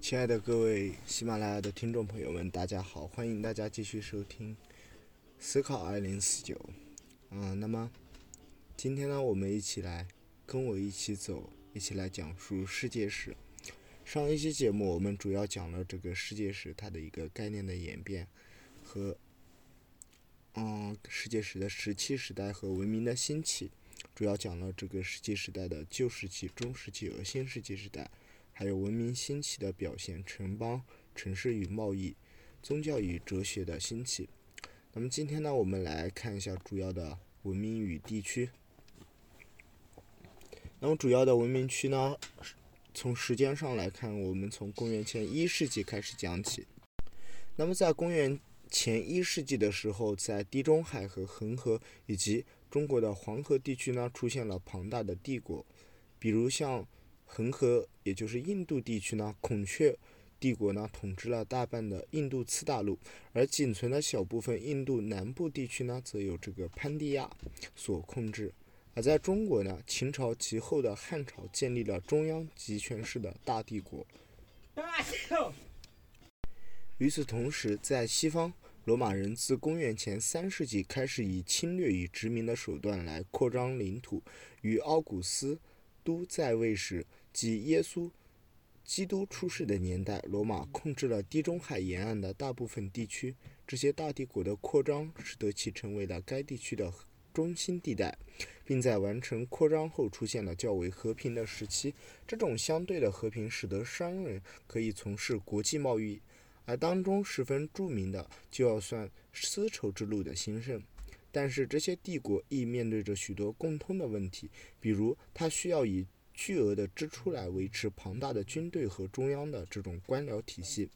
亲爱的各位喜马拉雅的听众朋友们，大家好！欢迎大家继续收听《思考二零四九》。嗯，那么今天呢，我们一起来跟我一起走，一起来讲述世界史。上一期节目我们主要讲了这个世界史它的一个概念的演变和嗯世界史的石器时代和文明的兴起，主要讲了这个石器时代的旧石器、中石器和新石器时代。还有文明兴起的表现，城邦、城市与贸易、宗教与哲学的兴起。那么今天呢，我们来看一下主要的文明与地区。那么主要的文明区呢，从时间上来看，我们从公元前一世纪开始讲起。那么在公元前一世纪的时候，在地中海和恒河以及中国的黄河地区呢，出现了庞大的帝国，比如像。恒河，也就是印度地区呢，孔雀帝国呢统治了大半的印度次大陆，而仅存的小部分印度南部地区呢，则由这个潘地亚所控制。而在中国呢，秦朝及后的汉朝建立了中央集权式的大帝国。与此同时，在西方，罗马人自公元前三世纪开始以侵略与殖民的手段来扩张领土，与奥古斯都在位时。即耶稣基督出世的年代，罗马控制了地中海沿岸的大部分地区。这些大帝国的扩张，使得其成为了该地区的中心地带，并在完成扩张后出现了较为和平的时期。这种相对的和平，使得商人可以从事国际贸易，而当中十分著名的，就要算丝绸之路的兴盛。但是，这些帝国亦面对着许多共通的问题，比如，它需要以巨额的支出来维持庞大的军队和中央的这种官僚体系。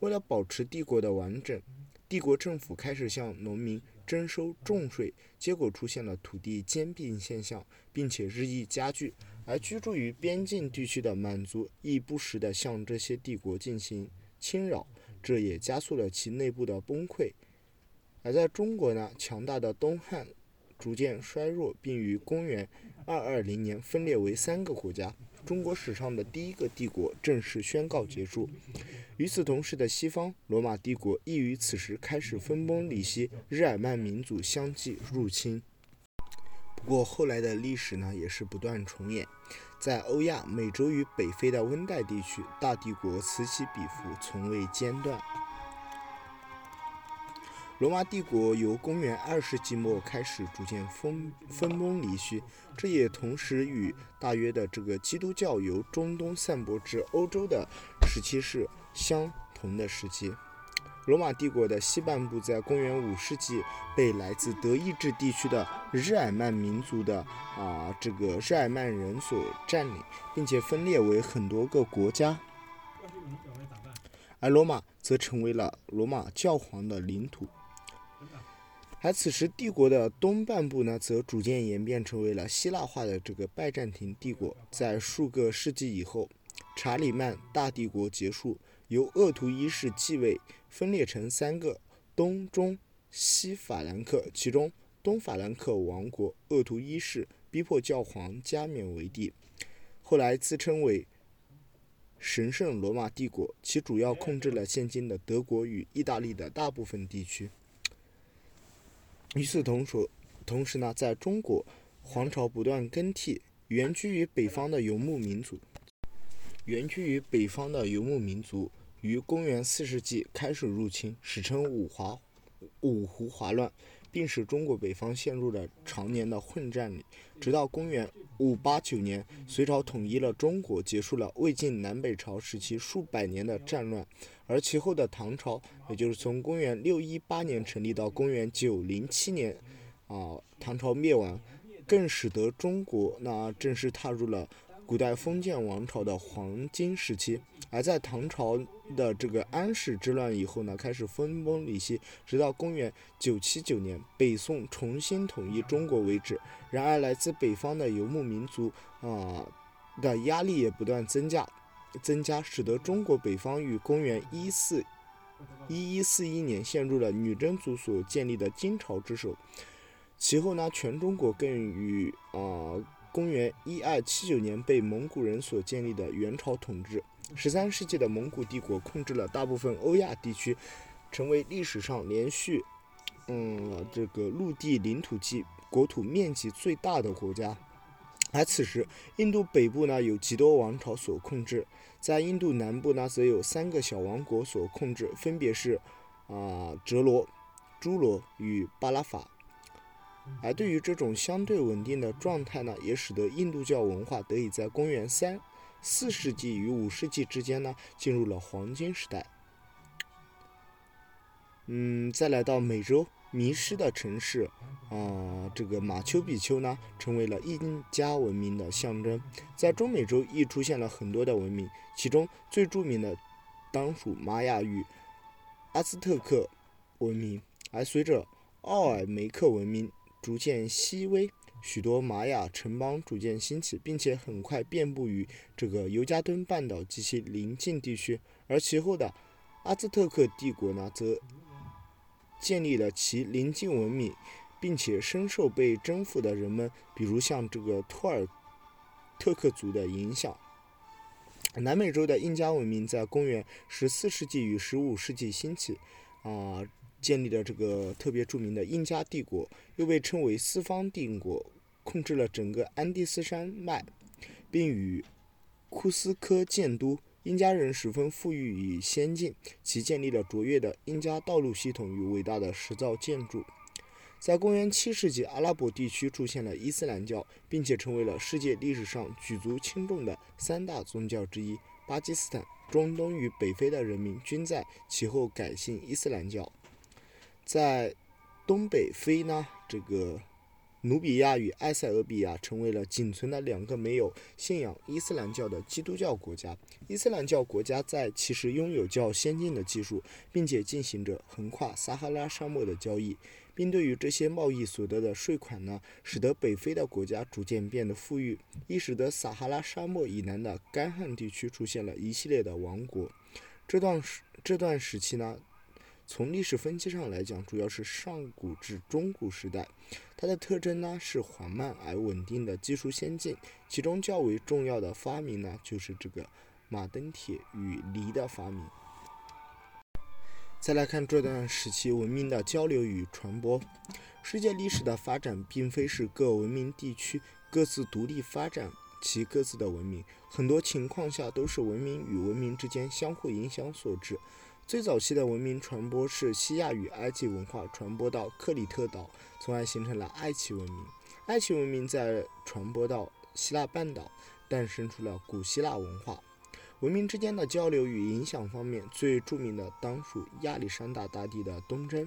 为了保持帝国的完整，帝国政府开始向农民征收重税，结果出现了土地兼并现象，并且日益加剧。而居住于边境地区的满族亦不时地向这些帝国进行侵扰，这也加速了其内部的崩溃。而在中国呢，强大的东汉逐渐衰弱，并于公元。二二零年分裂为三个国家，中国史上的第一个帝国正式宣告结束。与此同时的西方，罗马帝国亦于此时开始分崩离析，日耳曼民族相继入侵。不过后来的历史呢，也是不断重演。在欧亚、美洲与北非的温带地区，大帝国此起彼伏，从未间断。罗马帝国由公元二世纪末开始逐渐分分崩离析，这也同时与大约的这个基督教由中东散播至欧洲的时期是相同的时期。罗马帝国的西半部在公元五世纪被来自德意志地区的日耳曼民族的啊这个日耳曼人所占领，并且分裂为很多个国家，而罗马则成为了罗马教皇的领土。而此时，帝国的东半部呢，则逐渐演变成为了希腊化的这个拜占庭帝国。在数个世纪以后，查理曼大帝国结束，由鄂图一世继位，分裂成三个东、中、西法兰克。其中，东法兰克王国鄂图一世逼迫教皇加冕为帝，后来自称为神圣罗马帝国，其主要控制了现今的德国与意大利的大部分地区。与此同时，同时呢，在中国，皇朝不断更替，原居于北方的游牧民族，原居于北方的游牧民族于公元四世纪开始入侵，史称五华五胡华乱，并使中国北方陷入了常年的混战里。直到公元五八九年，隋朝统一了中国，结束了魏晋南北朝时期数百年的战乱。而其后的唐朝，也就是从公元六一八年成立到公元九零七年，啊，唐朝灭亡，更使得中国那正式踏入了古代封建王朝的黄金时期。而在唐朝的这个安史之乱以后呢，开始分崩离析，直到公元九七九年北宋重新统一中国为止。然而，来自北方的游牧民族啊的压力也不断增加。增加，使得中国北方于公元一四一一四一年陷入了女真族所建立的金朝之手。其后呢，全中国更与啊。公元一二七九年被蒙古人所建立的元朝统治。十三世纪的蒙古帝国控制了大部分欧亚地区，成为历史上连续，嗯，这个陆地领土及国土面积最大的国家。而此时，印度北部呢有极多王朝所控制，在印度南部呢则有三个小王国所控制，分别是啊哲罗、朱罗与巴拉法。而对于这种相对稳定的状态呢，也使得印度教文化得以在公元三四世纪与五世纪之间呢进入了黄金时代。嗯，再来到美洲。迷失的城市，啊，这个马丘比丘呢，成为了印加文明的象征。在中美洲亦出现了很多的文明，其中最著名的当属玛雅与阿兹特克文明。而随着奥尔梅克文明逐渐西微，许多玛雅城邦逐渐兴起，并且很快遍布于这个尤加敦半岛及其邻近地区。而其后的阿兹特克帝国呢，则建立了其邻近文明，并且深受被征服的人们，比如像这个托尔特克族的影响。南美洲的印加文明在公元十四世纪与十五世纪兴起，啊，建立了这个特别著名的印加帝国，又被称为四方帝国，控制了整个安第斯山脉，并与库斯科建都。印加人十分富裕与先进，其建立了卓越的印加道路系统与伟大的石造建筑。在公元七世纪，阿拉伯地区出现了伊斯兰教，并且成为了世界历史上举足轻重的三大宗教之一。巴基斯坦、中东与北非的人民均在其后改信伊斯兰教。在东北非呢，这个。努比亚与埃塞俄比亚成为了仅存的两个没有信仰伊斯兰教的基督教国家。伊斯兰教国家在其实拥有较先进的技术，并且进行着横跨撒哈拉沙漠的交易，并对于这些贸易所得的税款呢，使得北非的国家逐渐变得富裕，亦使得撒哈拉沙漠以南的干旱地区出现了一系列的王国。这段时这段时期呢？从历史分期上来讲，主要是上古至中古时代。它的特征呢是缓慢而稳定的技术先进。其中较为重要的发明呢，就是这个马蹬铁与犁的发明。再来看这段时期文明的交流与传播。世界历史的发展并非是各文明地区各自独立发展其各自的文明，很多情况下都是文明与文明之间相互影响所致。最早期的文明传播是西亚与埃及文化传播到克里特岛，从而形成了埃及文明。埃及文明在传播到希腊半岛，诞生出了古希腊文化。文明之间的交流与影响方面，最著名的当属亚历山大大帝的东征，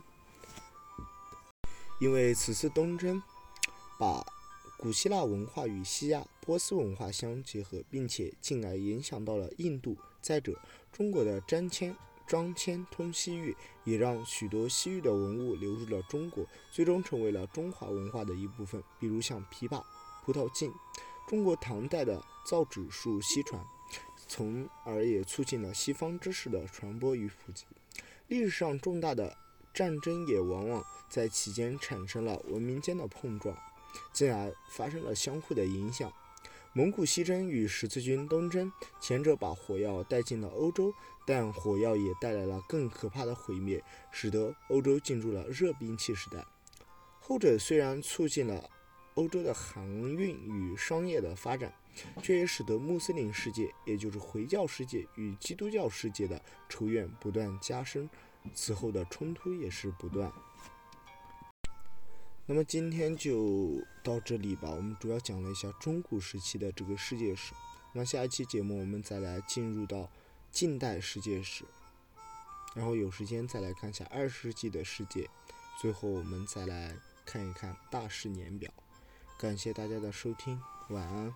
因为此次东征把古希腊文化与西亚、波斯文化相结合，并且进而影响到了印度。再者，中国的张骞。张骞通西域，也让许多西域的文物流入了中国，最终成为了中华文化的一部分。比如像琵琶、葡萄镜，中国唐代的造纸术西传，从而也促进了西方知识的传播与普及。历史上重大的战争也往往在其间产生了文明间的碰撞，进而发生了相互的影响。蒙古西征与十字军东征，前者把火药带进了欧洲，但火药也带来了更可怕的毁灭，使得欧洲进入了热兵器时代。后者虽然促进了欧洲的航运与商业的发展，却也使得穆斯林世界，也就是回教世界与基督教世界的仇怨不断加深，此后的冲突也是不断。那么今天就到这里吧。我们主要讲了一下中古时期的这个世界史。那下一期节目我们再来进入到近代世界史，然后有时间再来看一下二十世纪的世界。最后我们再来看一看大事年表。感谢大家的收听，晚安。